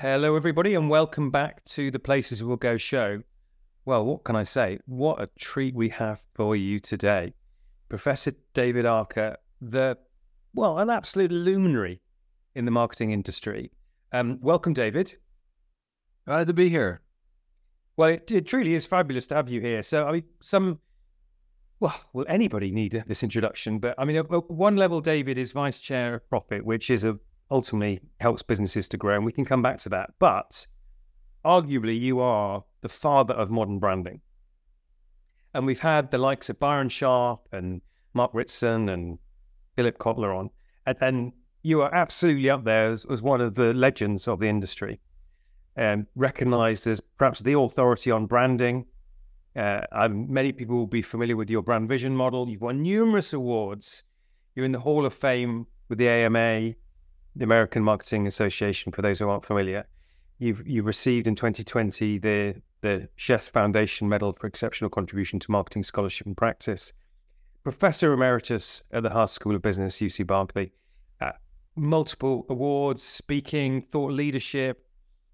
Hello, everybody, and welcome back to the Places We'll Go show. Well, what can I say? What a treat we have for you today. Professor David Aaker, the, well, an absolute luminary in the marketing industry. Um, welcome, David. Glad to be here. Well, it, it truly is fabulous to have you here. So, I mean, some, well, will anybody need this introduction? But I mean, at one level, David is vice chair of Prophet, which is a ultimately helps businesses to grow. And we can come back to that. But arguably, you are the father of modern branding. And we've had the likes of Byron Sharp and Mark Ritson and Philip Kotler on. And, and you are absolutely up there as, as, one of the legends of the industry, and um, recognized as perhaps the authority on branding. Uh, many people will be familiar with your brand vision model. You've won numerous awards. You're in the Hall of Fame with the AMA the American Marketing Association, for those who aren't familiar. You've you've received in 2020 the the Sheth Foundation Medal for Exceptional Contribution to Marketing Scholarship and Practice. Professor Emeritus at the Haas School of Business, UC Berkeley. Uh, multiple awards, speaking, thought leadership,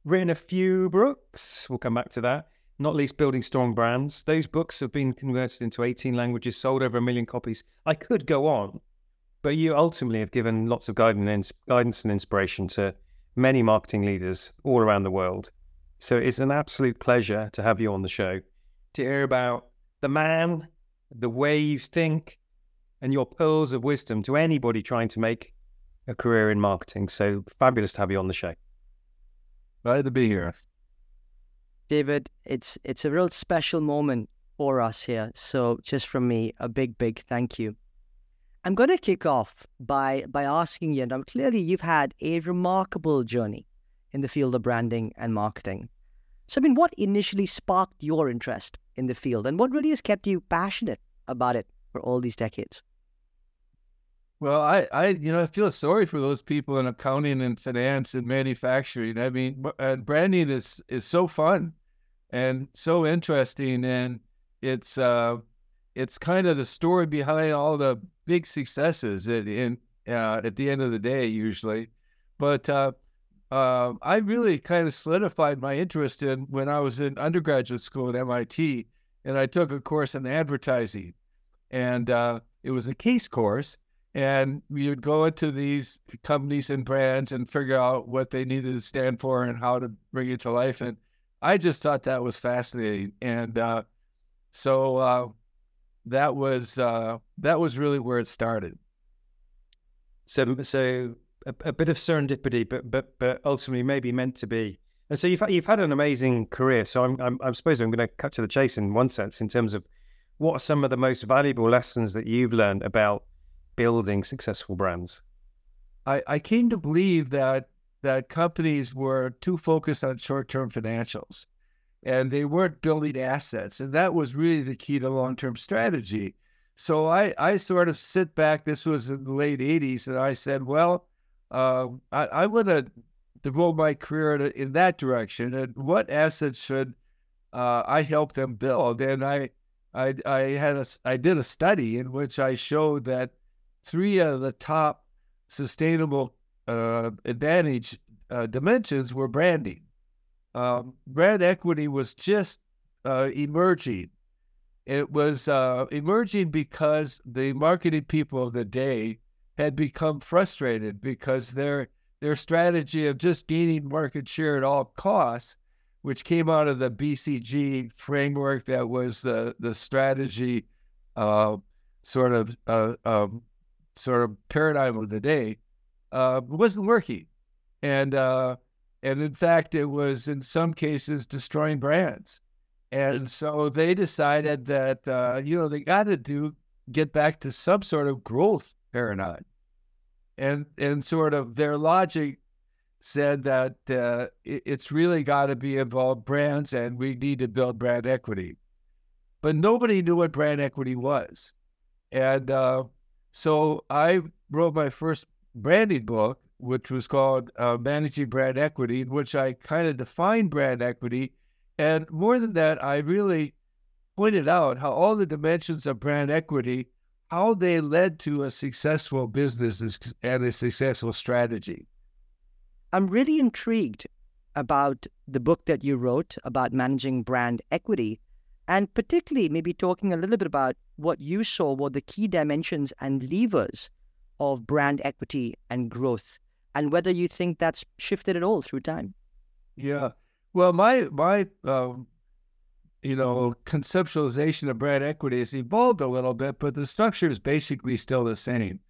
written a few books. We'll come back to that. Not least Building Strong Brands. Those books have been converted into 18 languages, sold over a million copies. I could go on, but you ultimately have given lots of guidance, guidance and inspiration to many marketing leaders all around the world. So it's an absolute pleasure to have you on the show to hear about the man, the way you think, and your pearls of wisdom to anybody trying to make a career in marketing. So fabulous to have you on the show. Glad to be here. David, it's it's a real special moment for us here. So just from me, a big, big thank you. I'm going to kick off by by asking you. Now, clearly, you've had a remarkable journey in the field of branding and marketing. So, I mean, what initially sparked your interest in the field, and what really has kept you passionate about it for all these decades? Well, I, I, you know, I feel sorry for those people in accounting and finance and manufacturing. I mean, and branding is is so fun and so interesting, and it's uh, it's kind of the story behind all the big successes at, in, uh, at the end of the day, usually. But uh, uh, I really kind of solidified my interest in when I was in undergraduate school at MIT, and I took a course in advertising, and uh, it was a case course. And we would go into these companies and brands and figure out what they needed to stand for and how to bring it to life. And I just thought that was fascinating. And uh, so uh, that was uh, that was really where it started. So, so a, a, bit of serendipity, but but but ultimately maybe meant to be. And so you've you've had an amazing career. So I'm, I'm I suppose I'm going to cut to the chase in one sense in terms of what are some of the most valuable lessons that you've learned about building successful brands. I, I came to believe that that companies were too focused on short term financials and they weren't building assets. And that was really the key to long term strategy. So I, I sort of sit back, this was in the late 80s, and I said, well, uh, I, I want to devote my career in, in, that direction. And what assets should uh, I help them build? And I, I, I had a, I did a study in which I showed that three of the top sustainable uh, advantage uh, dimensions were branding um, brand equity was just uh, emerging. It was uh, emerging because the marketing people of the day had become frustrated because their their strategy of just gaining market share at all costs, which came out of the BCG framework, that was the the strategy uh, sort of uh, um, sort of paradigm of the day, uh, wasn't working, and uh, and in fact, it was in some cases destroying brands. And so they decided that, uh, you know, they got to do, get back to some sort of growth paradigm. And, and sort of their logic said that uh, it, it's really got to be involved brands and we need to build brand equity. But nobody knew what brand equity was. And uh, so I wrote my first branding book which was called uh, Managing Brand Equity, in which I kind of defined brand equity. And more than that, I really pointed out how all the dimensions of brand equity, how they led to a successful business and a successful strategy. I'm really intrigued about the book that you wrote about managing brand equity, and particularly maybe talking a little bit about what you saw were the key dimensions and levers of brand equity and growth, and whether you think that's shifted at all through time. Yeah. Well, my my um, you know conceptualization of brand equity has evolved a little bit, but the structure is basically still the same.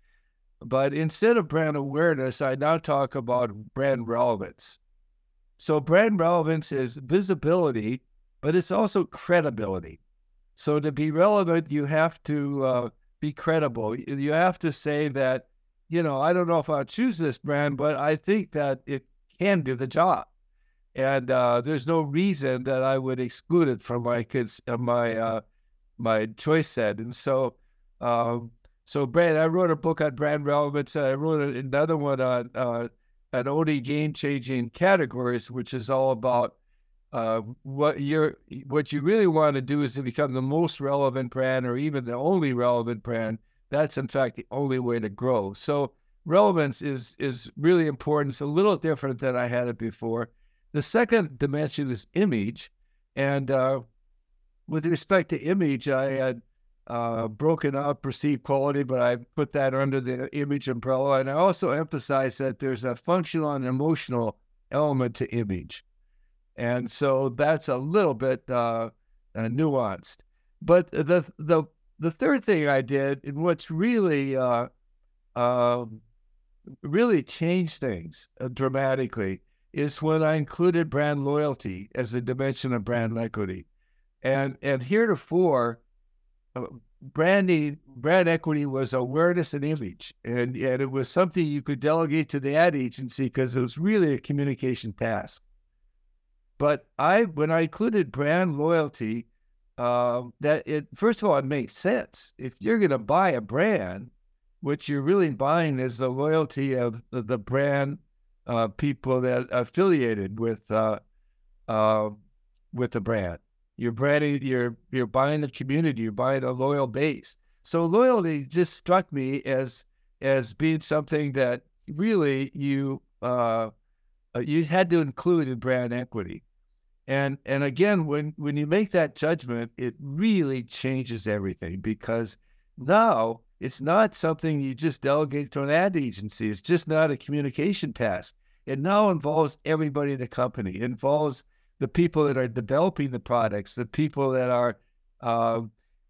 But instead of brand awareness, I now talk about brand relevance. So brand relevance is visibility, but it's also credibility. So to be relevant, you have to uh, be credible. You have to say that, you know, I don't know if I'll choose this brand, but I think that it can do the job and uh, there's no reason that I would exclude it from my kids, uh, my uh, my choice set. And so, um, so brand, I wrote a book on brand relevance. I wrote another one on uh, on only game changing categories, which is all about uh, what you're what you really want to do is to become the most relevant brand, or even the only relevant brand. That's in fact the only way to grow. So relevance is is really important. It's a little different than I had it before. The second dimension is image. And uh, with respect to image, I had uh, broken up perceived quality, but I put that under the image umbrella. And I also emphasize that there's a functional and emotional element to image. And so that's a little bit uh, uh nuanced. But the, the, the third thing I did, and what's really, uh, um, really changed things uh, dramatically, is when I included brand loyalty as a dimension of brand equity. And and heretofore, uh, branding brand equity was awareness and image, and and it was something you could delegate to the ad agency because it was really a communication task. But I when I included brand loyalty, uh, that it first of all it makes sense if you're going to buy a brand. What you're really buying is the loyalty of the brand uh, people that affiliated with uh, uh, with the brand. You're branding, you're you're buying the community, you're buying a loyal base. So loyalty just struck me as as being something that really you uh, uh, you had to include in brand equity. And and again, when when you make that judgment, it really changes everything because now it's not something you just delegate to an ad agency. It's just not a communication task. It now involves everybody in the company. It involves the people that are developing the products, the people that are, uh,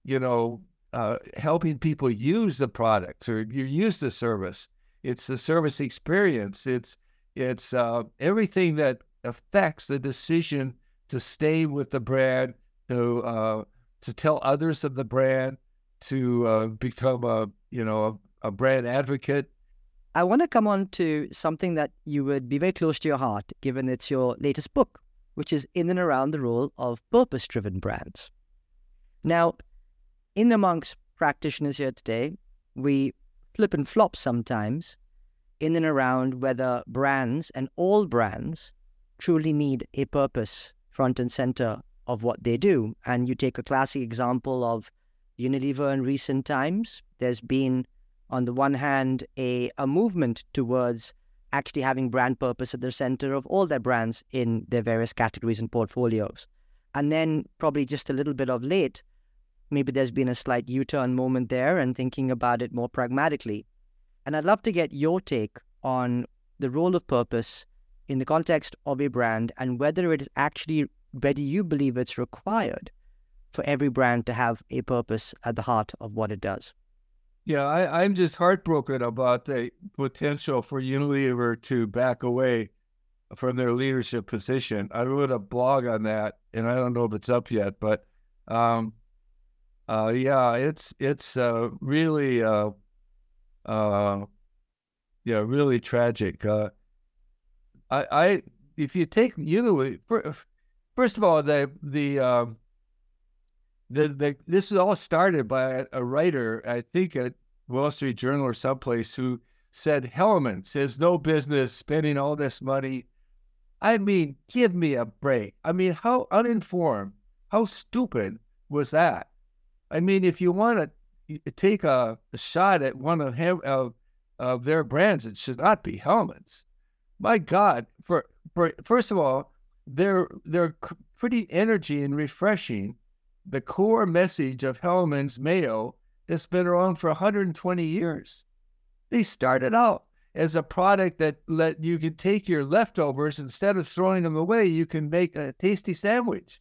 you know, uh, helping people use the products or you use the service. It's the service experience. It's it's uh, everything that affects the decision to stay with the brand, to uh, to tell others of the brand, to uh, become a you know a, a brand advocate. I want to come on to something that you would be very close to your heart, given it's your latest book, which is in and around the role of purpose driven brands. Now, in amongst practitioners here today, we flip and flop sometimes in and around whether brands and all brands truly need a purpose front and center of what they do. And you take a classic example of Unilever in recent times. There's been, on the one hand, a, a movement towards actually having brand purpose at the center of all their brands in their various categories and portfolios. And then, probably just a little bit of late, maybe there's been a slight U turn moment there and thinking about it more pragmatically. And I'd love to get your take on the role of purpose in the context of a brand and whether it is actually, whether you believe it's required for every brand to have a purpose at the heart of what it does. Yeah, I, am just heartbroken about the potential for Unilever to back away from their leadership position. I wrote a blog on that, and I don't know if it's up yet, but um, uh, yeah, it's it's uh, really uh, uh yeah, really tragic. I, I if you take Unilever, first of all, the the um, the, the this was all started by a, a, writer, I think at Wall Street Journal or someplace, who said Hellmann's has no business spending all this money. I mean, give me a break. I mean, how uninformed, how stupid was that? I mean, if you want to take a, a shot at one of, him, of, of their brands, it should not be Hellmann's. My God, for for first of all, they're they're pretty energy and refreshing. The core message of Hellmann's mayo that's been around for 120 years. They started out as a product that let you can take your leftovers instead of throwing them away, you can make a tasty sandwich.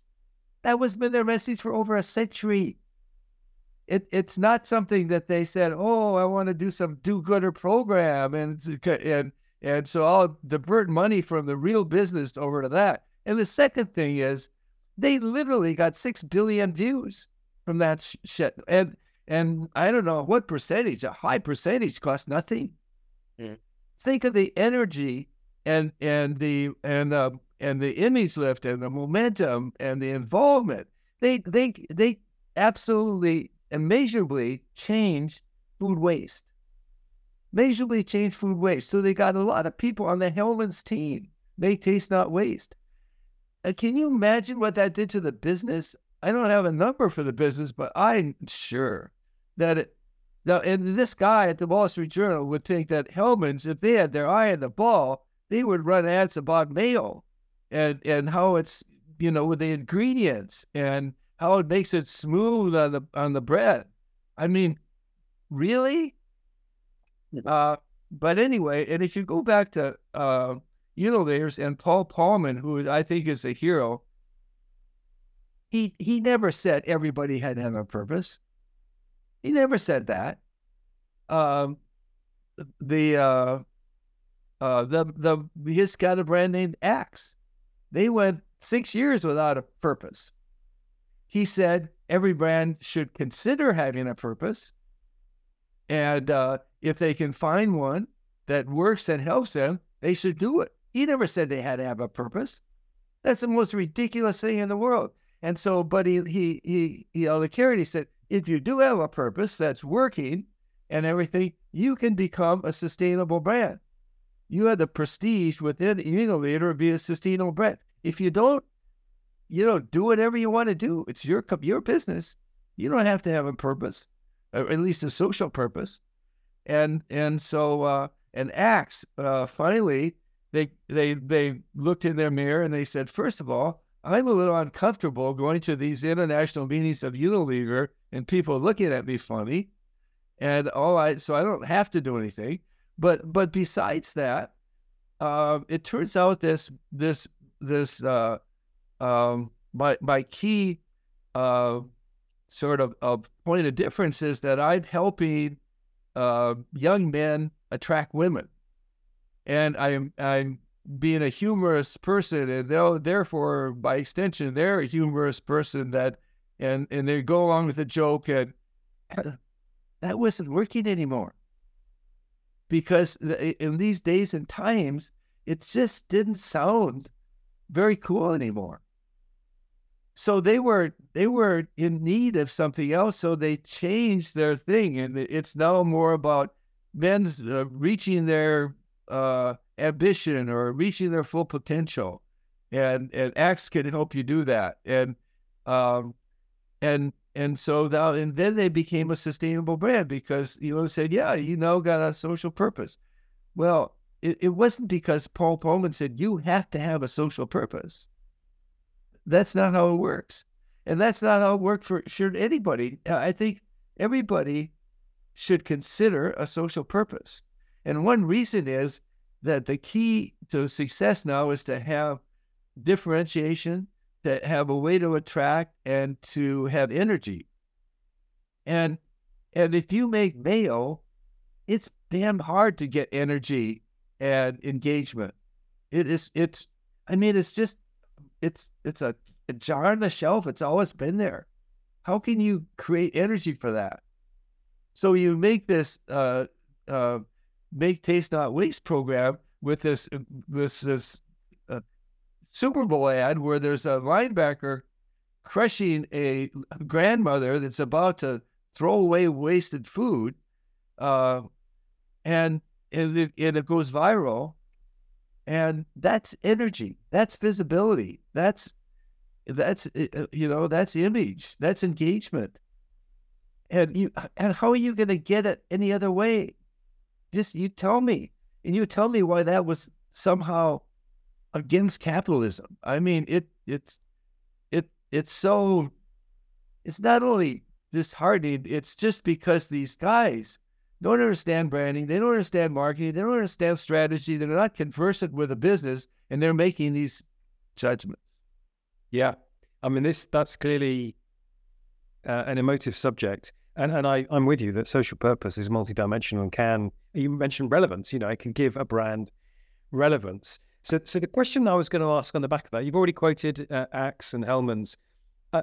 That was been their message for over a century. It, it's not something that they said, "Oh, I want to do some do-gooder program," and and and so I'll divert money from the real business over to that. And the second thing is, they literally got six billion views from that sh- shit, and and I don't know what percentage, a high percentage, costs nothing. Mm. Think of the energy and and the and uh, and the image lift and the momentum and the involvement. They they they absolutely immeasurably changed food waste. Measurably change food waste. So they got a lot of people on the Hellmann's team. Make taste not waste. Uh, can you imagine what that did to the business? I don't have a number for the business, but I'm sure that it, now, and this guy at the Wall Street Journal would think that Hellmann's, if they had their eye on the ball, they would run ads about mayo and and how it's you know with the ingredients and how it makes it smooth on the on the bread. I mean, really? Uh, but anyway, and if you go back to uh, Unilever's and Paul Polman, who I think is a hero, he he never said everybody had to have a purpose. He never said that. Um, the uh, uh, the the he's got a brand named Axe. They went six years without a purpose. He said every brand should consider having a purpose, and uh, if they can find one that works and helps them, they should do it. He never said they had to have a purpose. That's the most ridiculous thing in the world. And so, but he he he, he the Carrot, he said if you do have a purpose that's working and everything, you can become a sustainable brand. You have the prestige within Unilever to be a sustainable brand. If you don't, you know, do whatever you want to do. It's your your business. You don't have to have a purpose, at least a social purpose. And and so uh, and Axe uh, finally they they they looked in their mirror and they said, first of all, I'm a little uncomfortable going to these international meetings of Unilever and people looking at me funny. And all I so I don't have to do anything. But but besides that, uh, it turns out this this this uh, um, my my key uh, sort of, of point of difference is that I'm helping uh, young men attract women, and I'm I'm being a humorous person, and they'll therefore, by extension, they're a humorous person that, and and they go along with the joke, and that wasn't working anymore because in these days and times, it just didn't sound very cool anymore. So they were they were in need of something else, so they changed their thing, and it's now more about men's uh, reaching their uh, ambition or reaching their full potential, and and Axe can help you do that. And um, and and so now and then they became a sustainable brand because you know said, yeah, you know, got a social purpose. Well, it, it wasn't because Paul Polman said you have to have a social purpose. That's not how it works, and that's not how it works for should anybody. I think everybody should consider a social purpose. And one reason is that the key to success now is to have differentiation, to have a way to attract, and to have energy. And and if you make mayo, it's damn hard to get energy and engagement. It is it's I mean it's just it's it's a, a jar on the shelf. It's always been there. How can you create energy for that? So you make this uh, uh, make taste not waste program with this this this uh, Super Bowl ad where there's a linebacker crushing a grandmother that's about to throw away wasted food, uh, and and it, and it goes viral, and that's energy, that's visibility, that's that's uh, you know that's image, that's engagement, and you and how are you going to get it any other way? Just you tell me, and you tell me why that was somehow against capitalism. I mean, it it's it it's so it's not only disheartening, it's just because these guys don't understand branding, they don't understand marketing, they don't understand strategy, they're not conversant with a business, and they're making these judgments. Yeah, I mean this that's clearly uh, an emotive subject, and and I I'm with you that social purpose is multidimensional and can you mentioned relevance. You know, it can give a brand relevance. So, so the question I was going to ask on the back of that, you've already quoted uh, Axe and Hellmann's. Uh,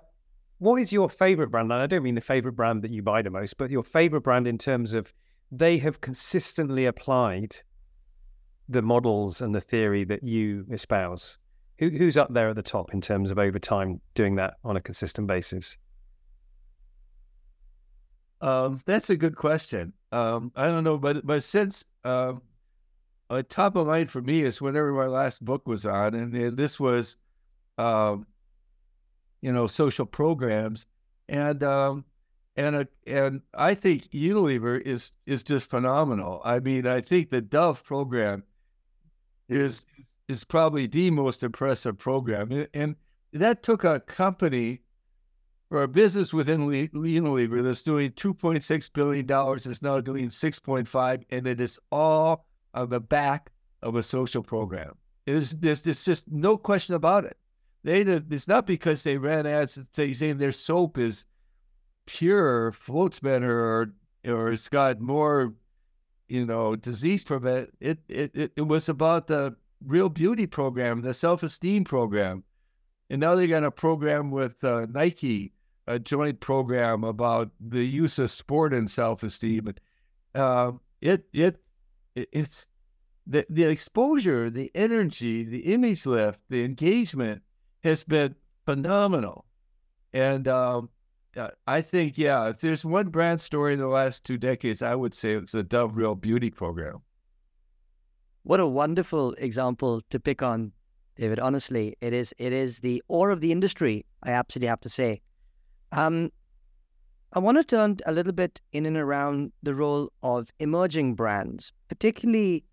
what is your favorite brand? And I don't mean the favorite brand that you buy the most, but your favorite brand in terms of they have consistently applied the models and the theory that you espouse. Who, who's up there at the top in terms of over time doing that on a consistent basis? Um, that's a good question. Um, I don't know, but but since uh, top of mind for me is whenever my last book was on, and, and this was, um, you know, social programs, and um, and uh, and I think Unilever is is just phenomenal. I mean, I think the Dove program is is probably the most impressive program, and that took a company or a business within Unilever that's doing $2.6 billion is now doing 6.5, and it is all on the back of a social program. It is, there's, there's just no question about it. They it's not because they ran ads saying their soap is pure, floats better, or or it's got more, you know, disease prevent. It it it, it was about the real beauty program, the self esteem program, and now they got a program with uh, Nike, a joint program about the use of sport and self esteem. Uh, it it it's the the exposure, the energy, the image lift, the engagement has been phenomenal. And um, I think, yeah, if there's one brand story in the last two decades, I would say it's the Dove Real Beauty program. What a wonderful example to pick on, David. Honestly, it is it is the ore of the industry. I absolutely have to say. Um, I want to turn a little bit in and around the role of emerging brands, particularly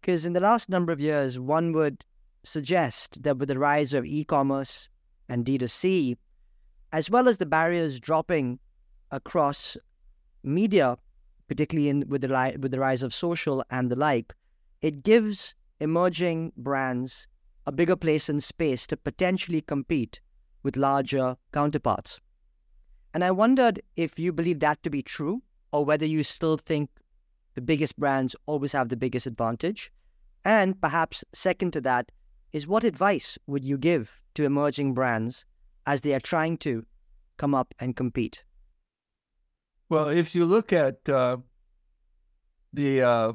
because in the last number of years, one would suggest that with the rise of e commerce and D2C, as well as the barriers dropping across media, particularly in, with, the li- with the rise of social and the like, it gives emerging brands a bigger place and space to potentially compete with larger counterparts. And I wondered if you believe that to be true, or whether you still think the biggest brands always have the biggest advantage. And perhaps second to that is what advice would you give to emerging brands as they are trying to come up and compete? Well, if you look at uh, the uh,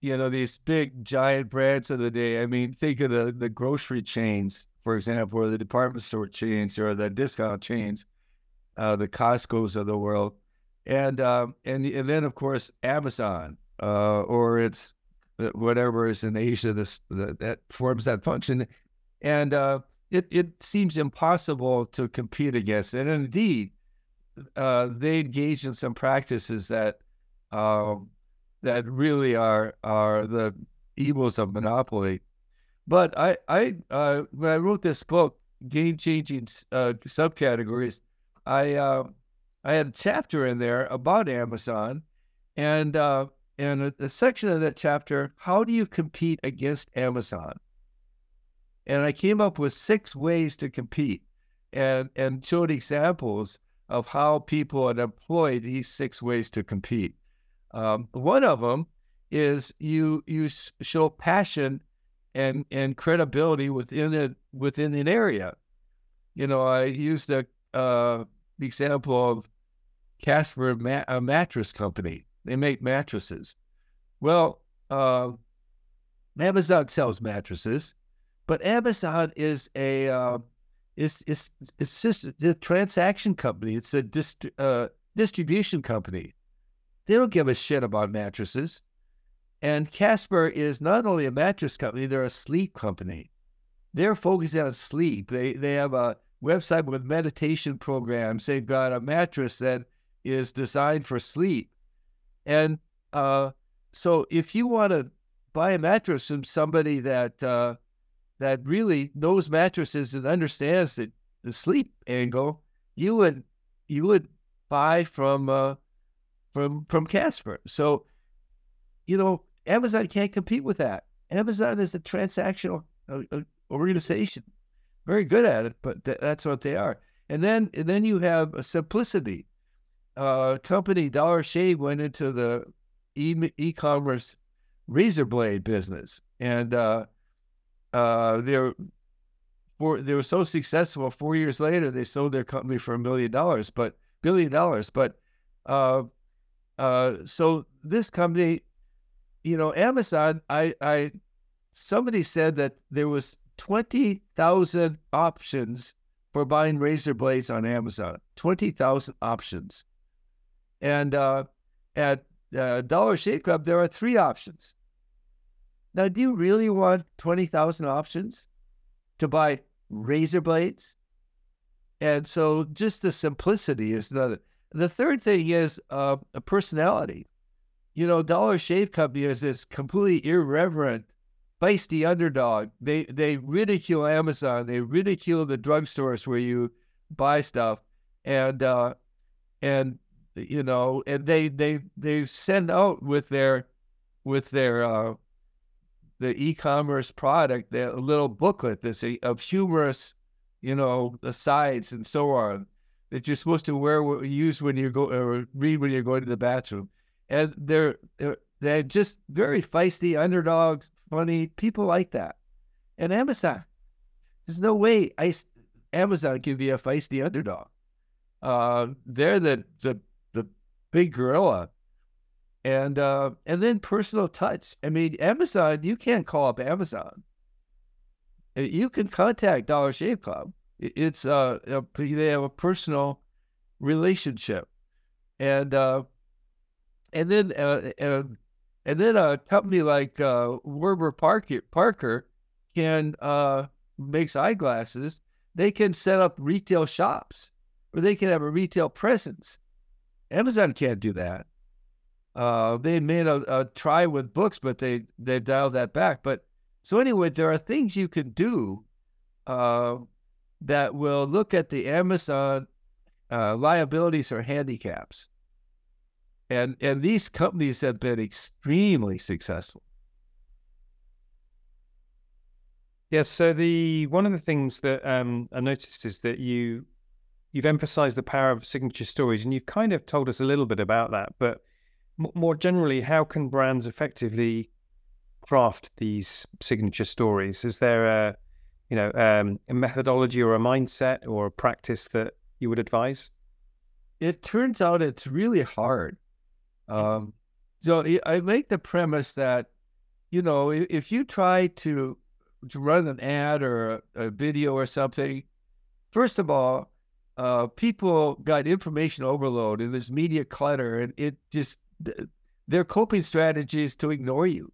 you know these big giant brands of the day, I mean, think of the the grocery chains, for example, or the department store chains, or the discount chains, uh, the Costco's of the world and um, and and then of course Amazon uh, or it's uh, whatever is in Asia this that forms that function, and uh, it it seems impossible to compete against. And indeed, uh, they engage in some practices that um, that really are are the evils of monopoly. But I I uh, when I wrote this book, game changing uh, subcategories, I I had a chapter in there about Amazon, and uh, and a, a section of that chapter, how do you compete against Amazon? And I came up with six ways to compete, and and showed examples of how people had employed these six ways to compete. Um, one of them is you you show passion and and credibility within it within an area. You know, I used a uh, example of Casper ma- a mattress company. They make mattresses. Well, uh, Amazon sells mattresses, but Amazon is a uh, is is it's just a transaction company. It's a dist- uh, distribution company. They don't give a shit about mattresses. And Casper is not only a mattress company; they're a sleep company. They're focusing on sleep. They they have a website with meditation programs. They've got a mattress that is designed for sleep. And uh, so if you want to buy a mattress from somebody that uh, that really knows mattresses and understands the, the sleep angle, you would you would buy from uh, from from Casper. So, you know, Amazon can't compete with that. Amazon is a transactional uh, uh, organization, very good at it, but th- that's what they are. And then and then you have a simplicity. Uh, company Dollar Shave went into the e- e-commerce razor blade business, and uh, uh, they're for they were so successful. Four years later, they sold their company for a million dollars, but billion dollars. But uh, uh, so this company, you know, Amazon. I, I, somebody said that there was twenty thousand options for buying razor blades on Amazon. Twenty thousand options, and uh, at uh, Dollar Shave Club, there are three options. Now, do you really want 20,000 options to buy razor blades? And so just the simplicity is another. The third thing is uh, a personality. You know, Dollar Shave Company is this completely irreverent, feisty underdog. They they ridicule Amazon. They ridicule the drugstores where you buy stuff, and uh, and you know, and they they they send out with their with their uh, the e-commerce product the little booklet that's a, of humorous, you know, asides and so on that you're supposed to wear use when you go or read when you're going to the bathroom, and they're they're they're just very feisty underdogs, funny people like that, and Amazon. There's no way I Amazon can be a feisty underdog. Uh, they're the, the the big gorilla. And uh, and then personal touch. I mean, Amazon, you can't call up Amazon. Uh, you can contact Dollar Shave Club. It's uh, they have a personal relationship, and uh, and then uh, and, and then a company like uh, Parker, Parker can uh, makes eyeglasses. They can set up retail shops, or they can have a retail presence Amazon can't do that. Uh, they made a, a, try with books, but they they dialed that back. But so anyway, there are things you can do uh, that will look at the Amazon uh, liabilities or handicaps, and and these companies have been extremely successful. Yes. So the one of the things that um, I noticed is that you you've emphasized the power of signature stories, and you've kind of told us a little bit about that. But more generally, how can brands effectively craft these signature stories? Is there a you know um, a methodology or a mindset or a practice that you would advise? It turns out it's really hard. Um, so I make the premise that you know if you try to to run an ad or a, a video or something, first of all, uh, people got information overload and there's media clutter, and it just their coping strategy is to ignore you.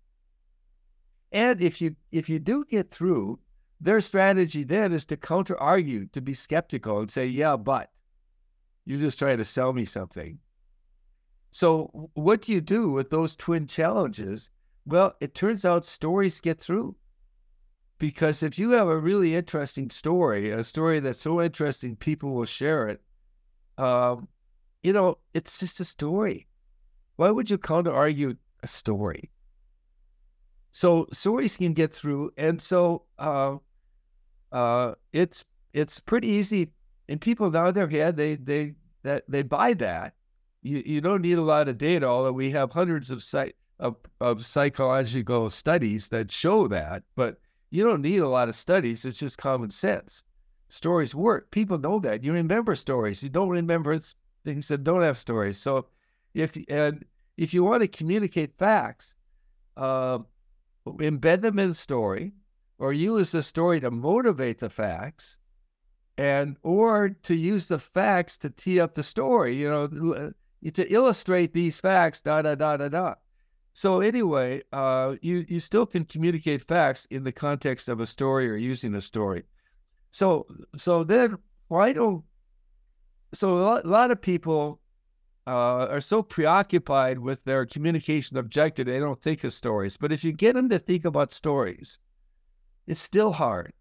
And if you if you do get through, their strategy then is to counter argue, to be skeptical and say, "Yeah, but you're just trying to sell me something." So, what do you do with those twin challenges? Well, it turns out stories get through. Because if you have a really interesting story, a story that's so interesting, people will share it. Um, you know, it's just a story. Why would you counter argue a story? So stories can get through, and so uh, uh, it's it's pretty easy. And people nod their head; they they that they buy that. You you don't need a lot of data, although we have hundreds of site of, of psychological studies that show that. But you don't need a lot of studies. It's just common sense. Stories work. People know that. You remember stories. You don't remember things that don't have stories. So if and if you want to communicate facts, uh, embed them in a story, or use the story to motivate the facts, and or to use the facts to tee up the story. You know, to illustrate these facts. Da da da da da. So anyway, uh, you you still can communicate facts in the context of a story or using a story. So so then why don't so a lot, a lot of people uh, are so preoccupied with their communication objective, they don't think of stories. But if you get them to think about stories, it's still hard.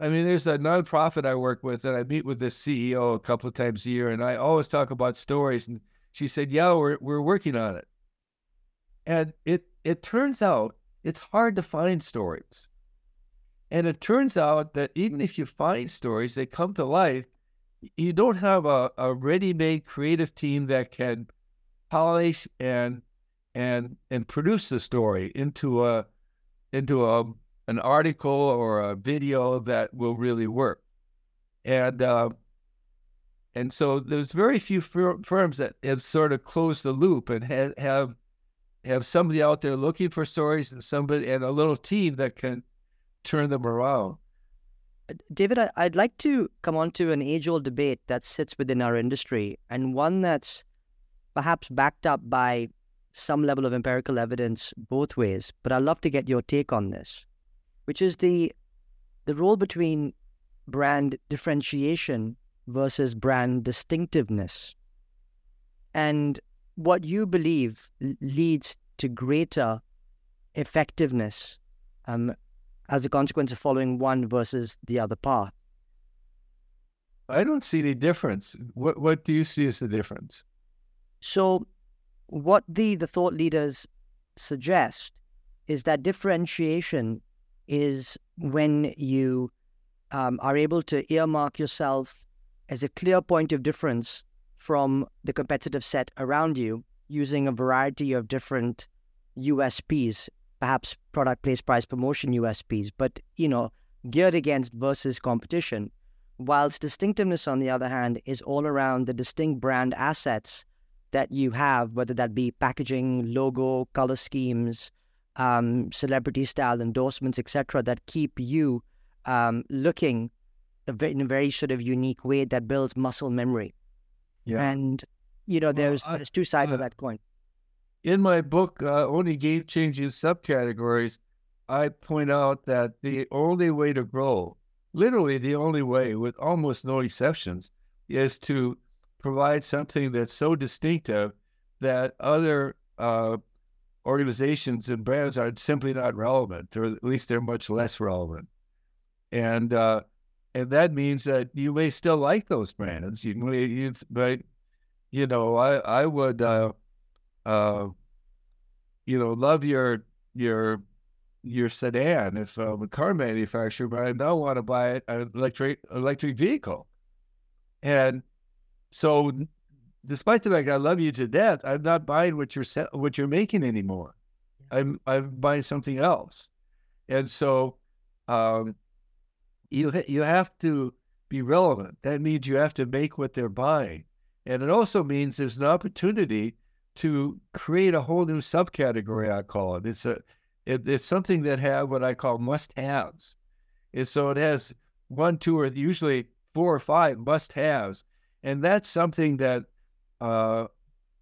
I mean, there's a nonprofit I work with, and I meet with this CEO a couple of times a year, and I always talk about stories. And she said, "Yeah, we're we're working on it." And it it turns out it's hard to find stories. And it turns out that even if you find stories, they come to life. You don't have a, a ready-made creative team that can polish and and and produce the story into a into a an article or a video that will really work. And uh, and so there's very few fir- firms that have sort of closed the loop and ha- have have somebody out there looking for stories and somebody and a little team that can turn them around. David, I'd like to come on to an age old debate that sits within our industry and one that's perhaps backed up by some level of empirical evidence both ways, but I'd love to get your take on this, which is the the role between brand differentiation versus brand distinctiveness. And what you believe leads to greater effectiveness um, as a consequence of following one versus the other path? I don't see any difference. What what do you see as the difference? So, what the the thought leaders suggest is that differentiation is when you um, are able to earmark yourself as a clear point of difference from the competitive set around you using a variety of different USPs perhaps product place price promotion USPs, but you know, geared against versus competition. Whilst distinctiveness, on the other hand, is all around the distinct brand assets that you have, whether that be packaging, logo, color schemes, um, celebrity style endorsements, etc., that keep you um, looking in a very sort of unique way that builds muscle memory. Yeah. And you know, there's I, there's two sides uh, of that coin in my book, uh, Only Game Changing Subcategories, I point out that the only way to grow, literally the only way, with almost no exceptions, is to provide something that's so distinctive that other uh, organizations and brands are simply not relevant, or at least they're much less relevant. And uh, and that means that you may still like those brands. You, you but you know, I I would uh, uh, you know, love your your your sedan if I'm a car manufacturer, but I now want to buy an electric electric vehicle. And so, despite the fact I love you to death, I'm not buying what you're what you're making anymore. I'm I'm buying something else. And so, um, you you have to be relevant. That means you have to make what they're buying, and it also means there's an opportunity to create a whole new subcategory. I call it. It's a it, it's something that have what I call must-haves. And so it has one, two, or usually four or five must-haves, and that's something that uh,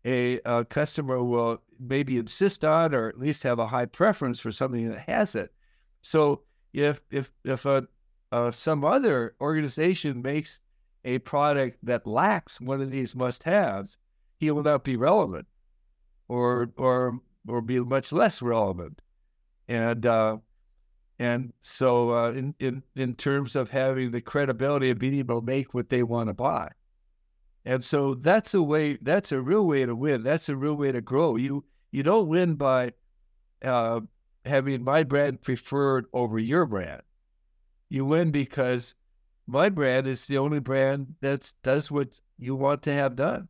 a, a, customer will maybe insist on, or at least have a high preference for something that has it. So if if if a, uh, some other organization makes a product that lacks one of these must-haves, he will not be relevant or or or be much less relevant. And uh, and so uh, in, in in terms of having the credibility of being able to make what they want to buy. And so that's a way that's a real way to win. That's a real way to grow. You you don't win by uh, having my brand preferred over your brand. You win because my brand is the only brand that does what you want to have done.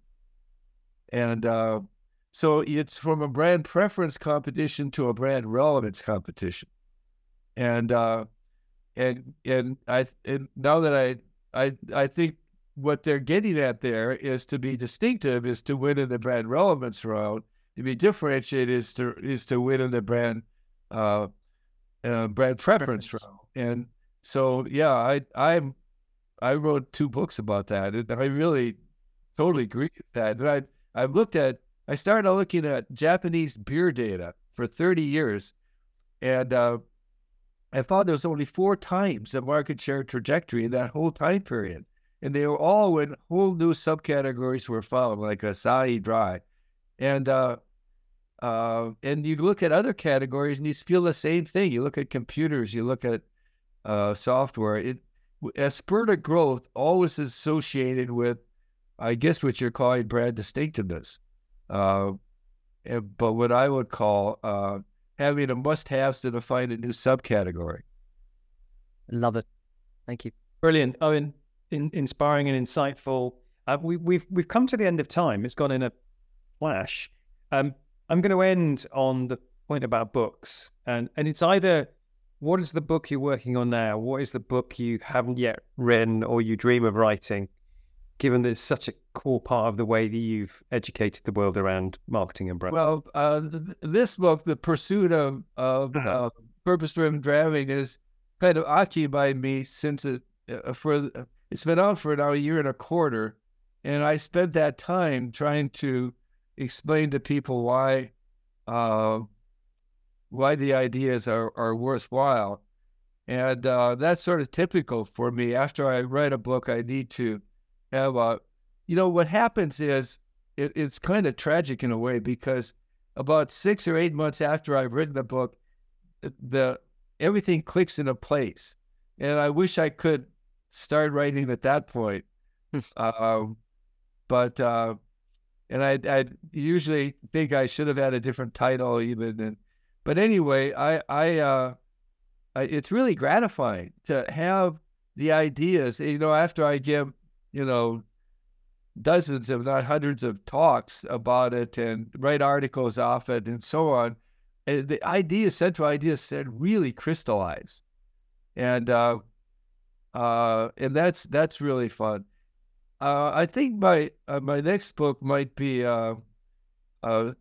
And uh, so it's from a brand preference competition to a brand relevance competition. And uh, and and I and now that I I I think what they're getting at there is to be distinctive is to win in the brand relevance round. To be differentiated is to is to win in the brand uh, uh, brand preference, preference round. And so yeah, I I I wrote two books about that, and I really totally agree with that. And I I've looked at I started looking at Japanese beer data for 30 years, and uh, I found there was only four times a market share trajectory in that whole time period. and they were all when whole new subcategories were found, like Asahi Dry, and uh, uh, and you look at other categories and you feel the same thing. You look at computers, you look at uh, software. It a spurt of growth always associated with, I guess, what you're calling brand distinctiveness, uh, but what I would call uh, having a must-haves to define a new subcategory. Love it. Thank you. Brilliant. Oh, in, in, inspiring and insightful. Uh, we, we've we've come to the end of time. It's gone in a flash. Um, I'm going to end on the point about books, and and it's either what is the book you're working on now? What is the book you haven't yet written or you dream of writing? Given that it's such a core part of the way that you've educated the world around marketing and brand. Well, uh, this book, The Pursuit of, of uh-huh. uh, Purpose-Driven Driving, is kind of occupied me since it uh, for it's been out for now a year and a quarter, and I spent that time trying to explain to people why uh, why the ideas are, are worthwhile. And uh, that's sort of typical for me. After I write a book, I need to have a, you know, what happens is it, it's kind of tragic in a way because about six or eight months after I've written the book, the everything clicks into place. And I wish I could start writing at that point. uh, but uh, and I I usually think I should have had a different title even. And but anyway, I I, uh, I it's really gratifying to have the ideas. You know, after I give you know dozens, if not hundreds, of talks about it and write articles off it and so on. And the idea, central idea, said really crystallize, and uh, uh, and that's that's really fun. Uh, I think my uh, my next book might be uh, uh,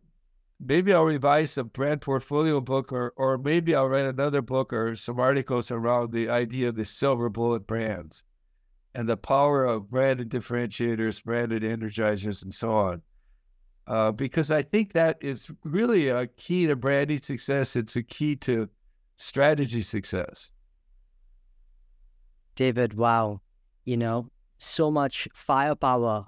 maybe I'll revise a brand portfolio book, or or maybe I'll write another book or some articles around the idea of the silver bullet brands and the power of branded differentiators, branded energizers, and so on. Uh, because I think that is really a key to branding success. It's a key to strategy success. David, wow. You know, so much firepower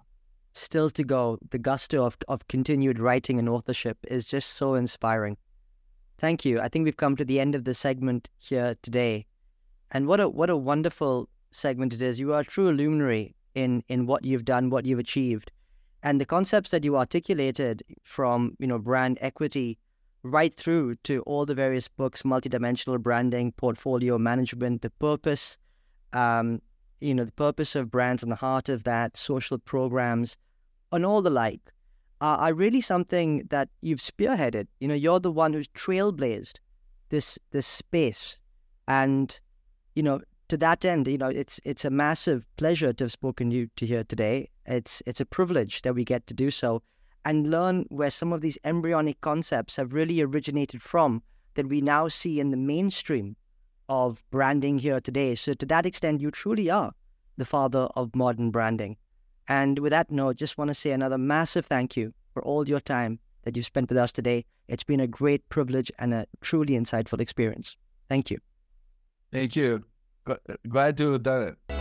still to go. The gusto of, of continued writing and authorship is just so inspiring. Thank you. I think we've come to the end of the segment here today. And what a what a wonderful segment it is. You are a true luminary in in what you've done, what you've achieved. And the concepts that you articulated from, you know, brand equity right through to all the various books, multidimensional branding, portfolio management, the purpose, um, you know, the purpose of brands and the heart of that, social programs, and all the like, are, are really something that you've spearheaded. You know, you're the one who's trailblazed this this space, and you know, to that end, you know, it's it's a massive pleasure to have spoken to you to here today. It's it's a privilege that we get to do so and learn where some of these embryonic concepts have really originated from that we now see in the mainstream of branding here today. So, to that extent, you truly are the father of modern branding. And with that note, just want to say another massive thank you for all your time that you've spent with us today. It's been a great privilege and a truly insightful experience. Thank you. Thank you. Glad to have done it.